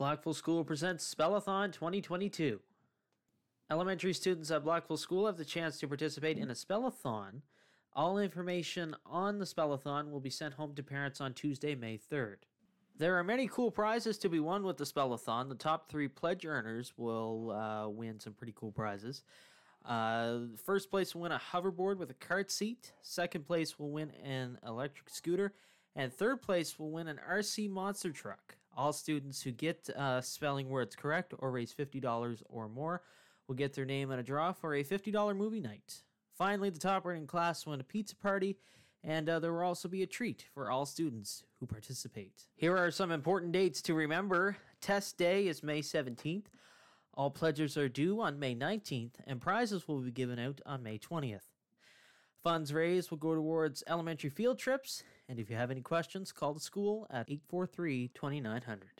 Blackville School presents Spellathon 2022. Elementary students at Blackville School have the chance to participate in a Spellathon. All information on the Spellathon will be sent home to parents on Tuesday, May 3rd. There are many cool prizes to be won with the Spellathon. The top three pledge earners will uh, win some pretty cool prizes. Uh, first place will win a hoverboard with a cart seat. Second place will win an electric scooter. And third place will win an RC monster truck. All students who get uh, spelling words correct or raise $50 or more will get their name in a draw for a $50 movie night. Finally, the top rating class will win a pizza party, and uh, there will also be a treat for all students who participate. Here are some important dates to remember. Test day is May 17th. All pledges are due on May 19th, and prizes will be given out on May 20th. Funds raised will go towards elementary field trips, and if you have any questions, call the school at 843 2900.